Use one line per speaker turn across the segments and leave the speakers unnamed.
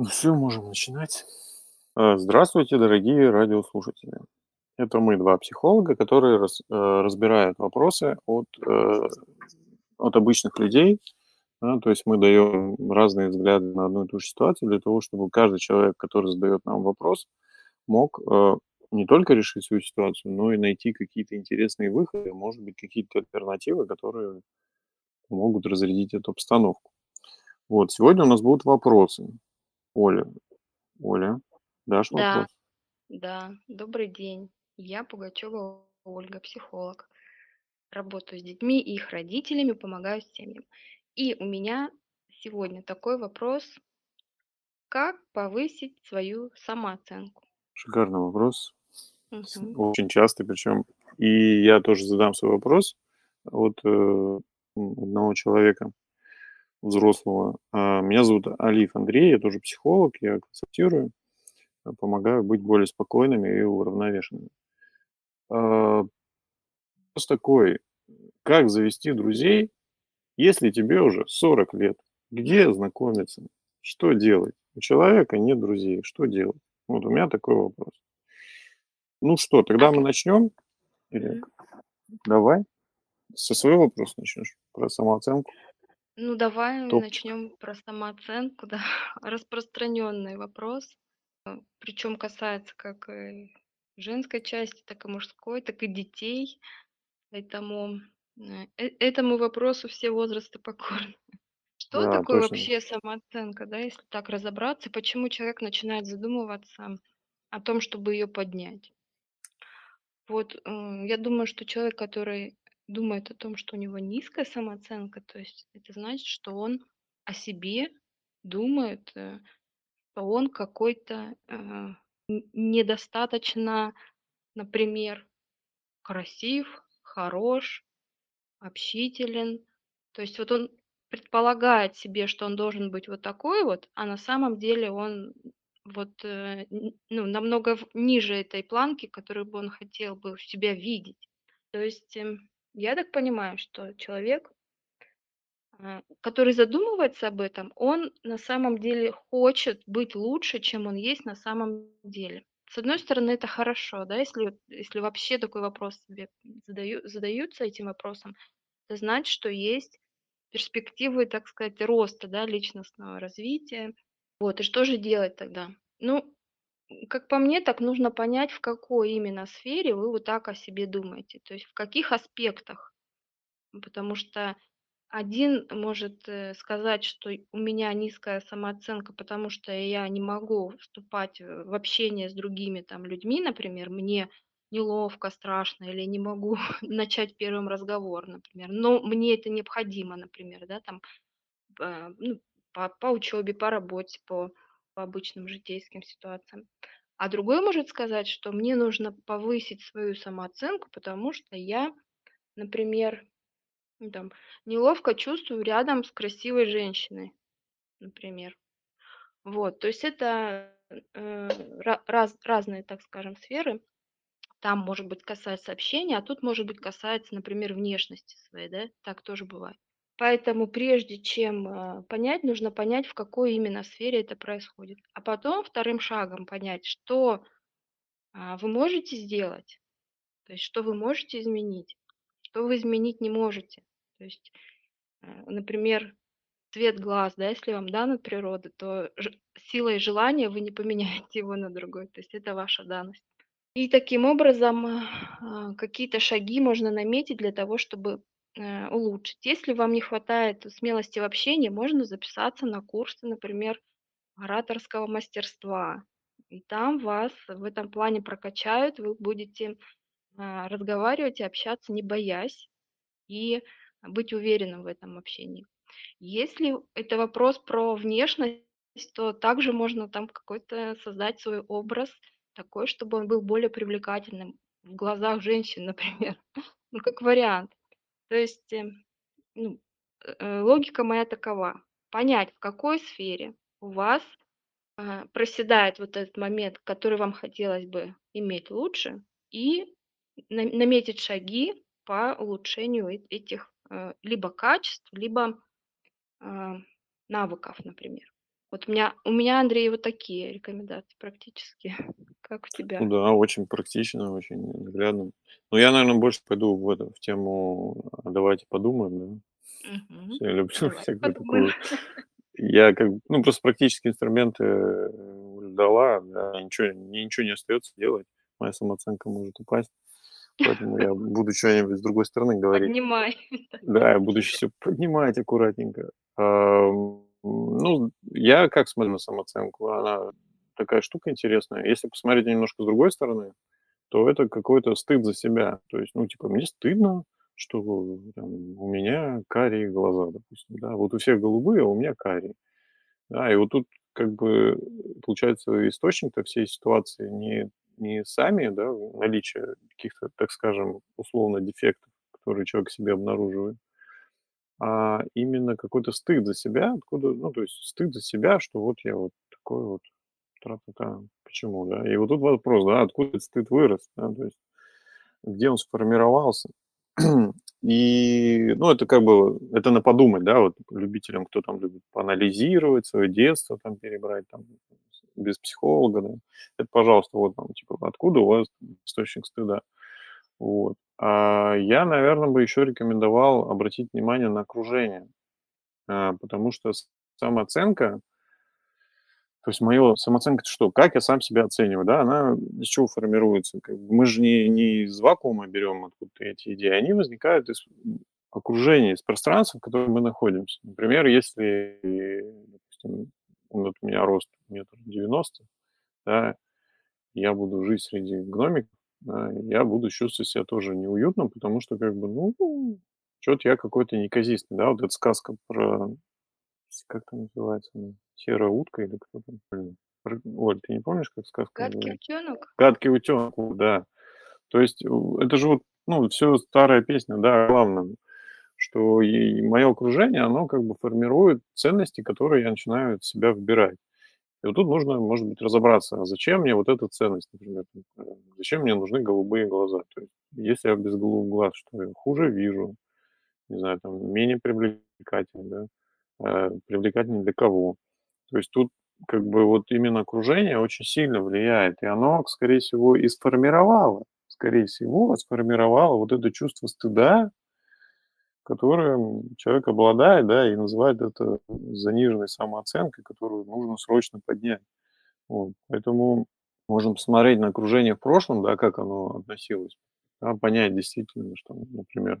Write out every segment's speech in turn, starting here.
Ну всё, можем начинать. Э, здравствуйте, дорогие радиослушатели. Это мы, 2 психолога, которые рас э, разбирают вопросы от, э, от обычных людей. То есть мы даем разные взгляды на одну и ту же ситуацию для того, чтобы каждый человек, который задает нам вопрос, мог, э, не только решить свою ситуацию, но и найти какие-то интересные выходы, может быть, какие-то альтернативы, которые могут разрядить эту обстановку. Вот, сегодня у нас будут вопросы. Оля, Оля, дашь вопрос?
Да, да, добрый день. Я Пугачева Ольга, психолог. Работаю с детьми и их родителями, помогаю семьям. И у меня сегодня такой вопрос: как повысить свою самооценку?
Шикарный вопрос.
Мгм.
очень часто, причем и я тоже задам свой вопрос от, э, одного человека взрослого. А, меня зовут Алиев Андрей, я тоже психолог, я консультирую, э, помогаю быть более спокойными и уравновешенными. А вопрос такой: как завести друзей, если тебе уже 40 лет? Где знакомиться? Что делать? У человека нет друзей. Что делать? Вот у меня такой вопрос. Ну что, тогда мы начнем? Или давай со своего вопроса начнешь, про самооценку.
Ну, давай
Топчик.
начнем про самооценку, да. Распространенный вопрос. Э, причем касается как и женской части, так и мужской, так и детей. Поэтому, э, э этому вопросу все возрасты покорны. Что
Да,
такое
точно.
вообще самооценка, да, если так разобраться? Почему человек начинает задумываться о том, чтобы ее поднять? Вот, э, я думаю, что человек, который думает о том, что у него низкая самооценка, то есть это значит, что он о себе думает, э, что он какой-то, э, недостаточно, например, красив, хорош, общителен. То есть вот он предполагает себе, что он должен быть вот такой вот, а на самом деле он вот, э, ну, намного в ниже этой планки, которую бы он хотел бы у себя видеть. То есть, эм, я так понимаю, что человек э, который задумывается об этом, он на самом деле хочет быть лучше, чем он есть на самом деле. С одной стороны, это хорошо, да, если если вообще такой вопрос себе задаю задаются этим вопросом, это значит, что есть перспективы, так сказать, роста, да, личностного развития. Вот, и что же делать тогда? Ну, как по мне, так нужно понять, в какой именно сфере вы вот так о себе думаете, то есть в каких аспектах. Потому что один может, э, сказать, что у меня низкая самооценка, потому что я не могу вступать, э, в общение с другими там людьми, например, мне неловко, страшно, или не могу начать первым разговор, например. Но мне это необходимо, например, да, там, па ну, по по учебе, по работе, по по обычным житейским ситуациям. А другой может сказать, что мне нужно повысить свою самооценку, потому что я, например, ну, там, неловко чувствую рядом с красивой женщиной, например. Вот, то есть это, э, ра раз разные, так скажем, сферы. Там, может быть, касается общения, а тут, может быть, касается, например, внешности своей, да, так тоже бывает. Поэтому прежде чем, э, понять, нужно понять, в какой именно сфере это происходит. А потом вторым шагом понять, что, а, вы можете сделать, то есть что вы можете изменить, что вы изменить не можете. То есть, э, например, цвет глаз, да, если вам дан от природы, то силой желания вы не поменяете его на другой, то есть это ваша данность. И таким образом, а, какие-то шаги можно наметить для того, чтобы, э, улучшить. Если вам не хватает смелости в общении, можно записаться на курсы, например, ораторского мастерства. И там вас в этом плане прокачают, вы будете, а, разговаривать и общаться, не боясь, и быть уверенным в этом общении. Если это вопрос про внешность, то также можно там какой-то создать свой образ такой, чтобы он был более привлекательным в глазах женщин, например. Ну, как вариант. То есть, э, ну, э, логика моя такова: понять, в какой сфере у вас, а, проседает вот этот момент, который вам хотелось бы иметь лучше, и на наметить шаги по улучшению эт этих, э, либо качеств, либо, а, навыков, например. Вот у меня у меня, Андрей, вот такие рекомендации практически. Как у
Ну
тебя?
да, очень практично, очень наглядно. Но я, наверно, больше пойду в это, в тему, а давайте подумаем, да.
Мгм.
Я люблю
Давайте
всякую
подумаем.
такую. Я как бы, ну, просто практические инструменты, э, дала, да, ничего мне ничего не остается делать. Моя самооценка может упасть, поэтому я буду чё-нибудь с другой стороны говорить.
Поднимай, да,
я буду всё поднимать аккуратненько. Ну, я как смотрю на самооценку, она такая штука интересная. Если посмотреть немножко с другой стороны, то это какой-то стыд за себя. То есть, ну, типа, мне стыдно, что там у меня карие глаза, допустим, да. Вот у всех голубые, а у меня карие. Да, и вот тут как бы получается источник-то всей ситуации не не сами, да, наличие каких-то, так скажем, условно дефектов, которые человек себе обнаруживает, а именно какой-то стыд за себя. Откуда, ну, то есть стыд за себя, что вот я вот такой вот, тра-та-та. Почему, да? И вот тут вопрос, да, откуда этот стыд вырос, да, то есть где он сформировался. И, ну, это как бы, это на подумать, да, вот любителям, кто там любит поанализировать своё детство, там перебрать, там, без психолога, да. Это, пожалуйста, вот вам, типа, откуда у вас источник стыда. Вот. А я, наверно, бы еще рекомендовал обратить внимание на окружение. А, потому что самооценка то есть моё самооценка- это что? Как я сам себя оцениваю, да? Она из чего формируется? Мы же не не из вакуума берем откуда-то эти идеи, они возникают из, окружения, из пространства, в котором мы находимся. Например, если, допустим, вот у меня рост 1,90 м, да, я буду жить среди гномиков, я буду чувствовать себя тоже неуютно, потому что как бы, ну, чё-то я какой-то неказистый, да. Вот эта сказка про, как там называется "Серая утка" или кто там, Оль, ты не помнишь, как сказка
Гадкий
называется?
утёнок?
"Гадкий утёнок", вот, да. То есть, это же вот, ну, всё старая песня, да, о главном, что и моё окружение, оно как бы формирует ценности, которые я начинаю в себя вбирать. И вот тут нужно, может быть, разобраться, а зачем мне вот эта ценность, например, э, зачем мне нужны голубые глаза? То есть если я без голубых глаз, что я хуже вижу, не знаю, там, менее привлекательный, да, а, привлекательный для кого? То есть тут как бы вот именно окружение очень сильно влияет, и оно, скорее всего, и сформировало, скорее всего, сформировало вот это чувство стыда которым человек обладает, да, и называет это заниженной самооценкой, которую нужно срочно поднять. Вот. Поэтому можем посмотреть на окружение в прошлом, да, как оно относилось, да, понять действительно, что, например,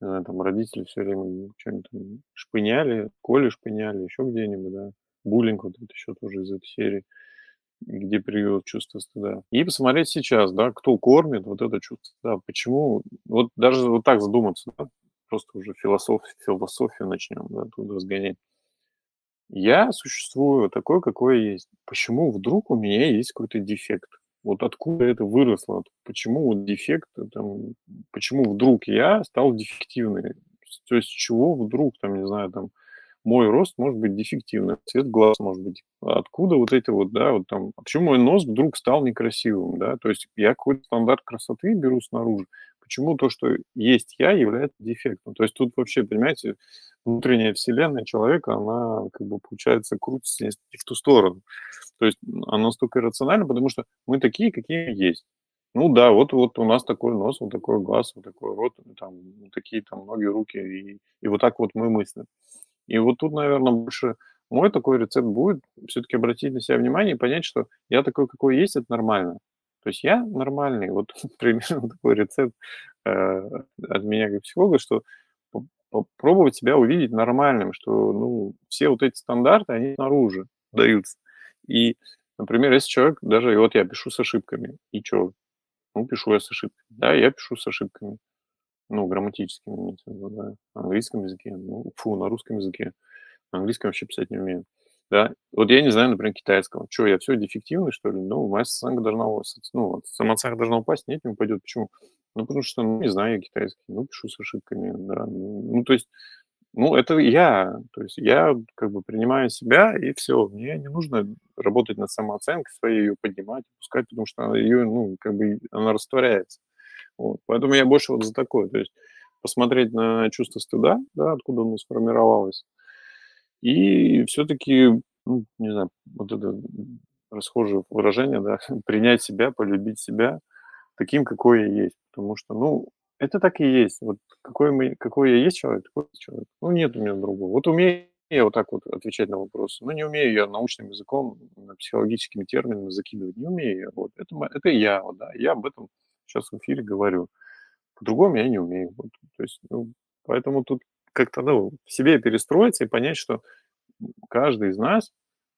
знаю, там родители всё время чё-нибудь там шпыняли, в школе шпыняли, еще где-нибудь, да. Буллинг вот это еще тоже из этой серии, где привил чувство стыда. И посмотреть сейчас, да, кто кормит вот это чувство стыда, почему. Вот даже вот так задуматься, да, просто уже философ философию начнем, да, тут разгонять. Я существую такой, какой есть. Почему вдруг у меня есть какой-то дефект? Вот откуда это выросло? Почему вот дефект, э, там, почему вдруг я стал дефективный? То есть чего вдруг, там, не знаю, там, мой рост может быть дефективный, цвет глаз может быть. Откуда вот эти вот, да, вот там, почему мой нос вдруг стал некрасивым, да? То есть я какой-то стандарт красоты беру снаружи. Почему то, что есть я, является дефектом? То есть тут вообще, понимаете, внутренняя вселенная человека, она как бы, получается, крутится не в ту сторону. То есть она настолько иррациональна, потому что мы такие, какие есть. Ну да, вот вот у нас такой нос, вот такой глаз, вот такой рот, там, вот такие там ноги, руки, и и вот так вот мы мыслим. И вот тут, наверно, больше мой такой рецепт будет всё-таки обратить на себя внимание и понять, что я такой, какой есть, это нормально. То есть я нормальный. Вот примерно такой рецепт, э, от меня как психолога, что по попробовать себя увидеть нормальным, что, ну, все вот эти стандарты, они снаружи даются. И, например, если человек даже и вот я пишу с ошибками, и чё? Ну, пишу я с ошибками. Да, я пишу с ошибками. Ну, грамматическими да. На английском языке, ну, фу, на русском языке. На английском вообще писать не умею. Да. Вот я не знаю, например, китайского. Чё, я всё дефективный, что ли? Ну, моя самооценка должна ну, самооценка должна упасть? Нет, не упадет. Почему? Ну, потому что, ну, не знаю я китайский, ну, пишу с ошибками, да. Ну, то есть, ну, это я. То есть я как бы принимаю себя, и всё. Мне не нужно работать над самооценкой своей, её поднимать, опускать, потому что она её, ну, как бы она растворяется. Вот. Поэтому я больше вот за такое. То есть посмотреть на чувство стыда, да, откуда оно сформировалось, и всё-таки Ну, не знаю, вот это, расхожее выражение, да, принять себя, полюбить себя таким, какой я есть. Потому что, ну, это так и есть. Вот какой мы какой я есть человек, такой человек. Ну, нет у меня другого. Вот умею я вот так вот отвечать на вопросы, но не умею я научным языком, психологическими терминами закидывать. Не умею я. Вот это это я, вот, да. Я об этом сейчас в эфире говорю. По-другому я не умею. Вот, то есть, ну, поэтому тут как-то, ну, в себе перестроиться и понять, что, каждый из нас,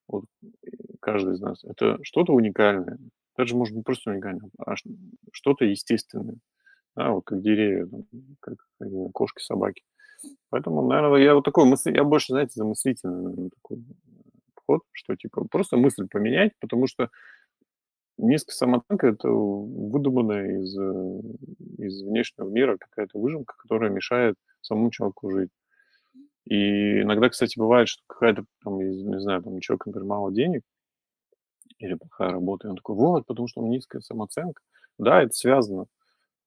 вот, э, каждый из нас- это что-то уникальное. Даже, может, не просто уникальное, а что-то естественное. Да, вот как деревья, как, знаю, кошки, собаки. Поэтому, наверно, я вот такой мысли я больше, знаете, за мыслительный, наверно, такой, подход, что типа просто мысль поменять, потому что низкая самооценка- это выдуманная из, э, из внешнего мира какая-то выжимка, которая мешает самому человеку жить. И иногда, кстати, бывает, что какая-то там, не знаю, там у человека, например, мало денег или плохая работа, и он такой: "Вот, потому что у меня низкая самооценка". Да, это связано,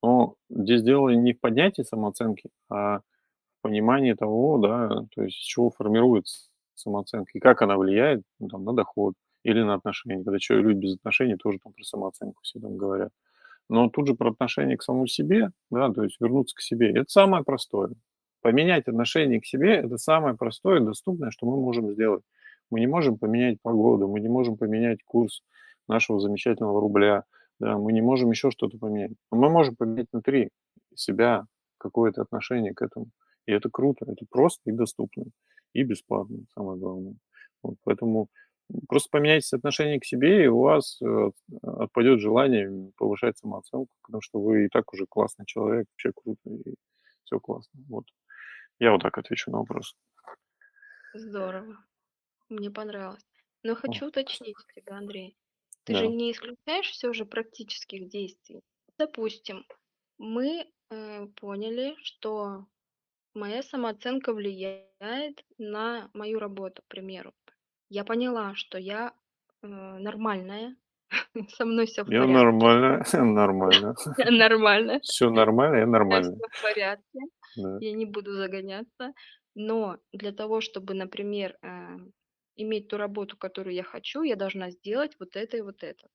но здесь дело не в поднятии самооценки, а в понимании того, да, то есть с чего формируется самооценка и как она влияет, ну, там, на доход или на отношения. Когда человек люди без отношений, тоже там про самооценку все там говорят. Но тут же про отношение к самому себе, да, то есть вернуться к себе- это самое простое. Поменять отношение к себе- это самое простое и доступное, что мы можем сделать. Мы не можем поменять погоду, мы не можем поменять курс нашего замечательного рубля, да, мы не можем еще что-то поменять. Но мы можем поменять внутри себя какое-то отношение к этому. И это круто, это просто и доступно, и бесплатно, самое главное. Вот поэтому, просто поменяйте отношение к себе, и у вас, э, отпадет желание, повышать самооценку, потому что вы и так уже классный человек, вообще круто, и всё классно. Вот. Я вот так отвечу на вопрос.
Здорово. Мне понравилось. Но
О.
хочу уточнить у тебя, Андрей. Ты же
Да.
не исключаешь всё же практических действий? Допустим, мы, э, поняли, что моя самооценка влияет на мою работу, к примеру. Я поняла, что я, э, нормальная, со мной всё в
Я
порядке.
нормально.
Я нормальная.
Всё нормально, я нормальный.
всё в порядке.
Да.
Я не буду загоняться. Но для того, чтобы, например, э, иметь ту работу, которую я хочу, я должна сделать вот это и вот это.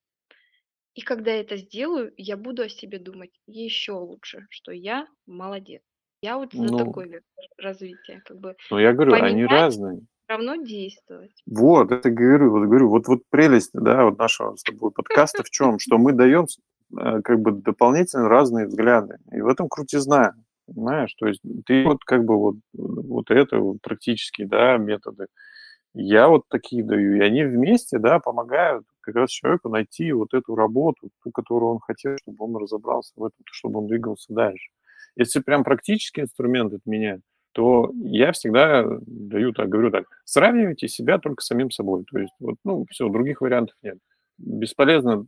И когда я это сделаю, я буду о себе думать еще лучше, что я молодец. Я вот за
Ну
такой вектор развития, как бы
Ну, я говорю, они
поменять
разные.
Равно действовать.
Вот, это говорю, вот говорю, вот вот прелесть, да, вот нашего с тобой подкаста в чём? Что мы даём с э, как бы дополнительно разные взгляды. И в этом крутизна, понимаешь? То есть ты вот как бы вот вот это вот практические, да, методы. Я вот такие даю, и они вместе, да, помогают как раз человеку найти вот эту работу, ту, которую он хотел, чтобы он разобрался в этом, чтобы он двигался дальше. Если прям практический инструмент от меня, то я всегда даю так, говорю так: сравнивайте себя только с самим собой. То есть вот, ну, всё, других вариантов нет. Бесполезно,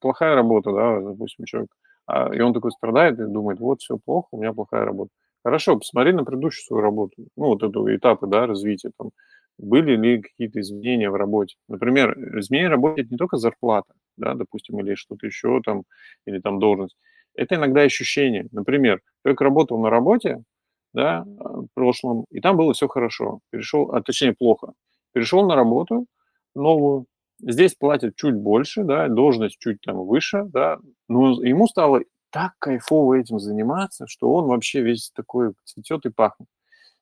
плохая работа, да, допустим, человек, а, и он такой страдает и думает: "Вот всё плохо, у меня плохая работа". Хорошо, посмотри на предыдущую свою работу. Ну, вот эту этапы, да, развития там. Были ли какие-то изменения в работе? Например, э, изменение это не только зарплата, да, допустим, или что-то еще там, или там должность. Это иногда ощущение. Например, человек работал на работе, да, а, в прошлом, и там было всё хорошо. Перешел, а точнее плохо. Перешел на работу новую, здесь платят чуть больше, да, должность чуть там выше, да, но ему стало так кайфово этим заниматься, что он вообще весь такой цветет и пахнет.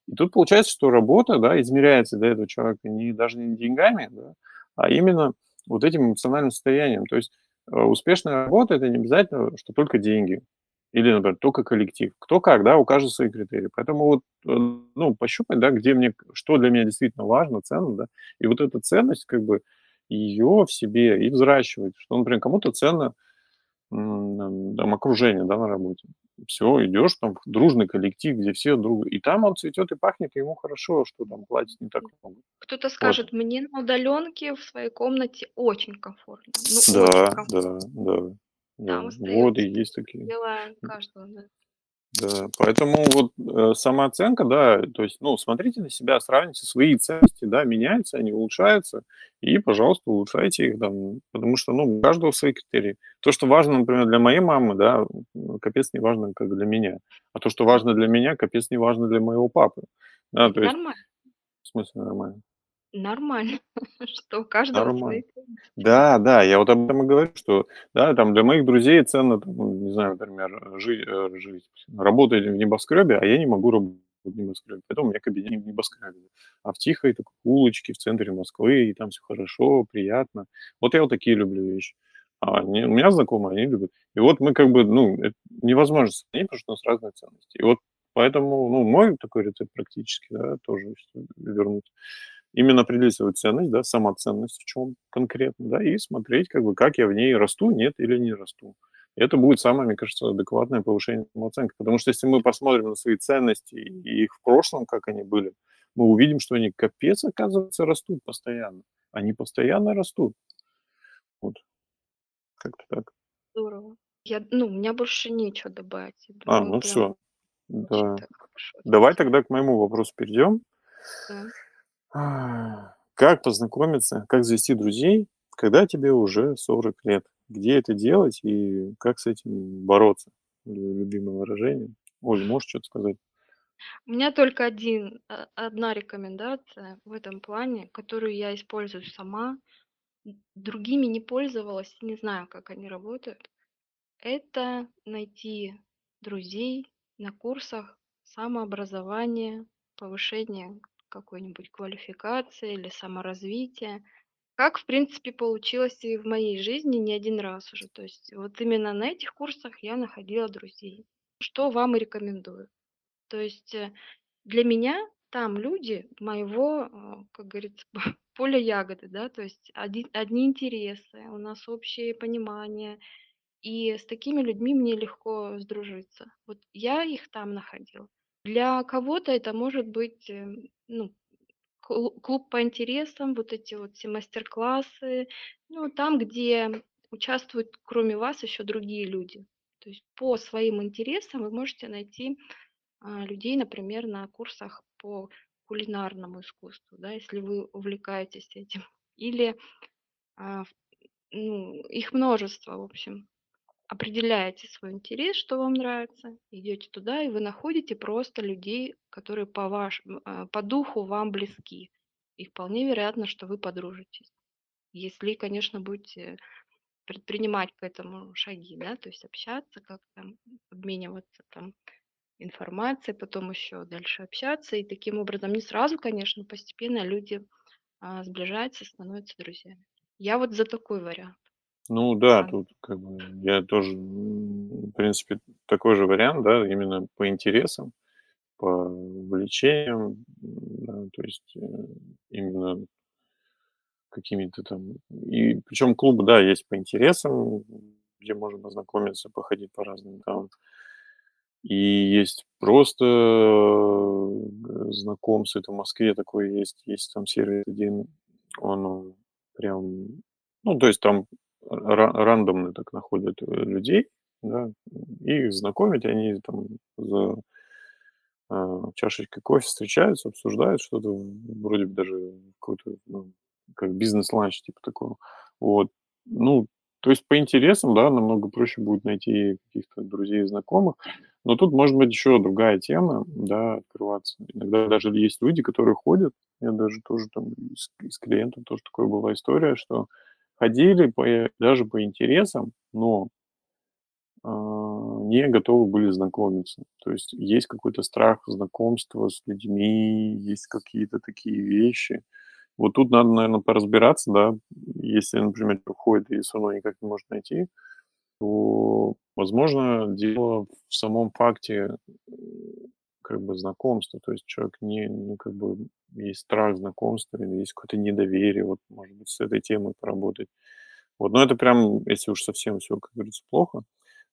И тут получается, что работа, да, измеряется для этого человека не даже не деньгами, да, а именно вот этим эмоциональным состоянием. То есть, э, успешная работа- это не обязательно, что только деньги или, например, только коллектив. Кто как, да, у каждого свои критерии. Поэтому вот, э, ну, пощупать, да, где мне что для меня действительно важно, ценно, да, и вот эту ценность, как бы, ее в себе и взращивать. Что, например, кому-то ценно, там окружение, да, на работе. Всё, идешь там в дружный коллектив, где все друг и там он цветет и пахнет, и ему хорошо, что там платят не так много.
Кто-то
Вот.
скажет: "Мне на удаленке в своей комнате очень комфортно". Ну, очень
Да,
комфортно.
да, да, да.
Там
Вот и есть такие.
дело каждого, да.
Да, поэтому вот, э, самооценка, да, то есть, ну, смотрите на себя, сравните свои ценности, да, меняются они, улучшаются, и, пожалуйста, улучшайте их там. Потому что, ну, у каждого свои критерии. То, что важно, например, для моей мамы, да, капец не важно, как для меня. А то, что важно для меня, капец не важно для моего папы. Да, то есть
нормально.
В смысле нормально?
Нормально, что у каждого свои
Нормально.
ценности.
Да, да, я вот об этом и говорю, что, да, там для моих друзей ценно, там, ну, не знаю, например, э, жи э, жить, работать в небоскребе, а я не могу работать в небоскребе, поэтому у меня кабинет в небоскребе, а в тихой такой улочке в центре Москвы, и там все хорошо, приятно. Вот я вот такие люблю вещи. А они у меня знакомые, они любят. И вот мы как бы, ну, это невозможно сравнить, потому что у нас разные ценности. И вот поэтому, ну, мой такой рецепт практически, да, тоже вернуть Именно определить свою ценность, да, самоценность в чем конкретно, да, и смотреть, как бы, как я в ней расту, нет или не расту. И это будет самое, мне кажется, адекватное повышение самооценки. Потому что если мы посмотрим на свои ценности и их в прошлом, как они были, мы увидим, что они капец, оказывается, растут постоянно. Они постоянно растут. Вот. Как-то так.
Здорово. Я, ну, у меня больше нечего добавить.
А,
думаю,
ну
прям
все. Да.
так
Давай тогда к моему вопросу перейдем.
Да.
А, Как познакомиться, как завести друзей, когда тебе уже 40 лет? Где это делать и как с этим бороться? Лю- Любимое выражение. Оль, можешь что-то сказать?
У меня только один, а, одна рекомендация в этом плане, которую я использую сама. Другими не пользовалась, не знаю, как они работают. Это найти друзей на курсах самообразования, повышения какой-нибудь квалификации или саморазвития. Как, в принципе, получилось и в моей жизни не один раз уже. То есть вот именно на этих курсах я находила друзей. Что вам и рекомендую. То есть э, для меня там люди моего, а, как говорится, поля ягоды, да, то есть один- одни интересы, у нас общее понимание, и с такими людьми мне легко сдружиться. Вот я их там находила. Для кого-то это может быть, эм, ну, клу- клуб по интересам, вот эти вот все мастер-классы, ну, там, где участвуют, кроме вас, еще другие люди. То есть по своим интересам вы можете найти а, людей, например, на курсах по кулинарному искусству, да, если вы увлекаетесь этим. Или а, ну, их множество, в общем определяете свой интерес, что вам нравится, идете туда, и вы находите просто людей, которые по, ваш, а, по духу вам близки. И вполне вероятно, что вы подружитесь. Если, конечно, будете предпринимать к этому шаги, да, то есть общаться как-то, обмениваться там информацией, потом еще дальше общаться. И таким образом, не сразу, конечно, постепенно люди а, сближаются, становятся друзьями. Я вот за такой вариант.
Ну да,
А,
тут как бы я тоже, в принципе, такой же вариант, да, именно по интересам, по увлечениям, да, то есть э, именно какими-то там. И причем клубы, да, есть по интересам, где можно познакомиться, походить по разным там И есть просто, э, знакомство. Это в Москве такой есть. Есть там сервис один. Он, прям, ну, то есть там рандомно так находят, э, людей, да, и их знакомить. Они там за, а, чашечкой кофе встречаются, обсуждают что-то, вроде бы даже какой-то, ну, как бизнес-ланч типа такого. Вот. Ну, то есть по интересам, да, намного проще будет найти каких-то друзей и знакомых. Но тут может быть еще другая тема, да, открываться. Иногда даже есть люди, которые ходят, я даже тоже там из, из клиентов тоже такое была история, что ходили по, даже по интересам, но а, не готовы были знакомиться. То есть есть какой-то страх знакомства с людьми, есть какие-то такие вещи. Вот тут надо, наверное, поразбираться, да, если, например, уходит и все равно никак не может найти, то, возможно, дело в самом факте, м, как бы знакомства. То есть человек не, ну, как бы есть страх знакомства есть какое-то недоверие, вот, может быть, с этой темой поработать. Вот, но это прям, если уж совсем все, как говорится, плохо,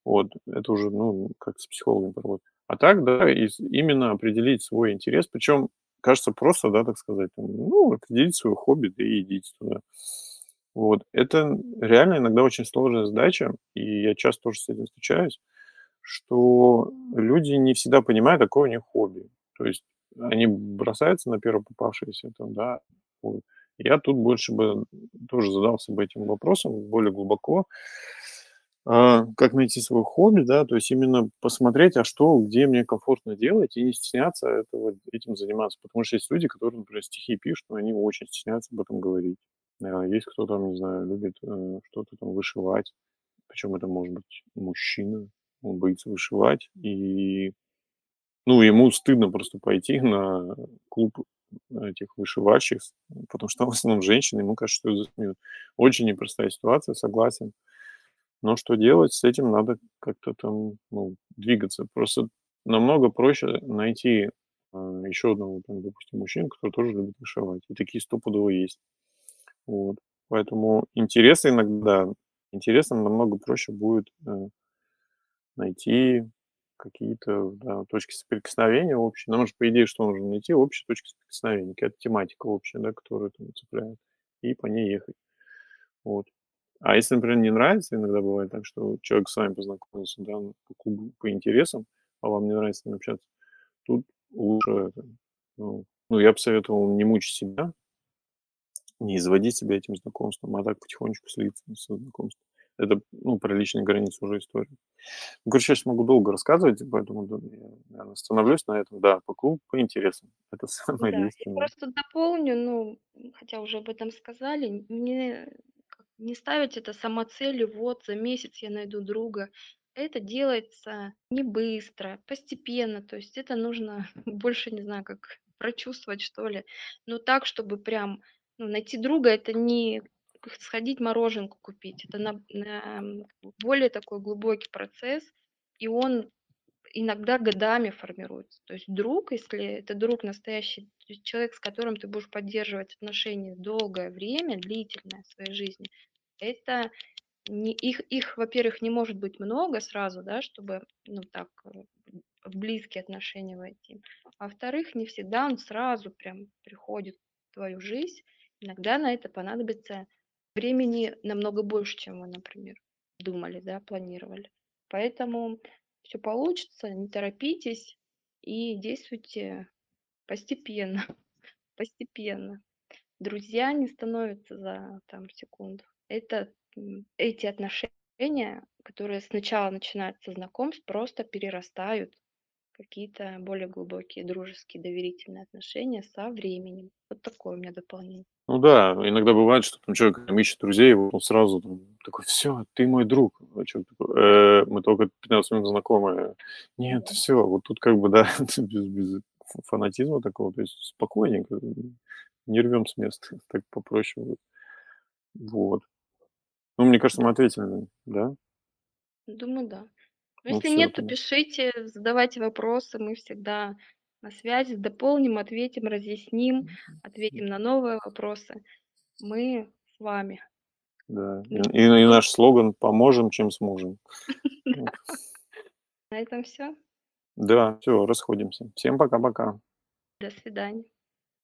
вот, это уже, ну, как с психологом поработать. А так, да, из именно определить свой интерес, причем, кажется, просто, да, так сказать, ну, определить свое хобби, да и идите туда. Вот. Это реально иногда очень сложная задача, и я часто тоже с этим встречаюсь, что люди не всегда понимают, какое у них хобби. То есть они бросаются на первое попавшееся там, да. Вот. Я тут больше бы тоже задался бы этим вопросом более глубоко. А, как найти свое хобби, да, то есть именно посмотреть, а что, где мне комфортно делать, и не стесняться этого, этим заниматься. Потому что есть люди, которые, например, стихи пишут, но они очень стесняются об этом говорить. А, есть кто там, не знаю, любит э, что-то там вышивать, причем это может быть мужчина, он боится вышивать, и, ну, ему стыдно просто пойти на клуб этих вышивальщиц, потому что в основном женщины, ему кажется, что ее засмеют. Очень непростая ситуация, согласен. Но что делать? С этим надо как-то там, ну, двигаться. Просто намного проще найти а, еще одного, там, допустим, мужчину, который тоже любит вышивать. И такие стопудово есть. Вот. Поэтому интересы иногда, интересно намного проще будет э, найти какие-то да, точки соприкосновения общие. Ну, может, по идее, что нужно найти? Общие точки соприкосновения, какая-то тематика общая, да, которая там цепляет, и по ней ехать. Вот. А если, например, не нравится, иногда бывает так, что человек с вами познакомился, да, ну, по клубу, по интересам, а вам не нравится с ним общаться, тут лучше это, ну, ну, я бы советовал не мучить себя, не изводить себя этим знакомством, а так потихонечку слиться со знакомством. Это, ну, про личные границы уже история. Ну, короче, я сейчас могу долго рассказывать, поэтому я, наверное, остановлюсь на этом. Да, по клубу, по интересам. Это самое
Да, я просто дополню, ну, хотя уже об этом сказали, не, не ставить это самоцелью, вот за месяц я найду друга. Это делается не быстро, постепенно, то есть это нужно больше, не знаю, как прочувствовать, что ли. Но так, чтобы прям, ну, найти друга, это не сходить мороженку купить, это на, на, более такой глубокий процесс, и он иногда годами формируется. То есть друг, если это друг настоящий, человек, с которым ты будешь поддерживать отношения долгое время, длительное в своей жизни, это не, их, их, во-первых, не может быть много сразу, да, чтобы, ну, так, э, в близкие отношения войти. А во-вторых, не всегда он сразу прям приходит в твою жизнь. Иногда на это понадобится времени намного больше, чем вы, например, думали, да, планировали. Поэтому все получится, не торопитесь и действуйте постепенно, постепенно. Друзья не становятся за там секунду. Это эти отношения, которые сначала начинаются знакомств, просто перерастают какие-то более глубокие дружеские доверительные отношения со временем. Вот такое у меня дополнение.
Ну да, иногда бывает, что там человек там ищет друзей, вот он сразу там такой, все, ты мой друг. А человек такой, «Э, мы только 15 минут знакомы. Нет, все, вот тут как бы, да, без, без фанатизма такого, то есть спокойненько, не рвем с места, так попроще будет. Вот. Ну, мне кажется, мы ответили, да?
Думаю, да.
Ну
если
все,
нет, то пишите, задавайте вопросы. Мы всегда на связи. Дополним, ответим, разъясним, ответим на новые вопросы. Мы с вами.
да. И, и- наш слоган «Поможем, чем сможем».
На этом все.
Да, все, расходимся. Всем пока-пока.
До свидания.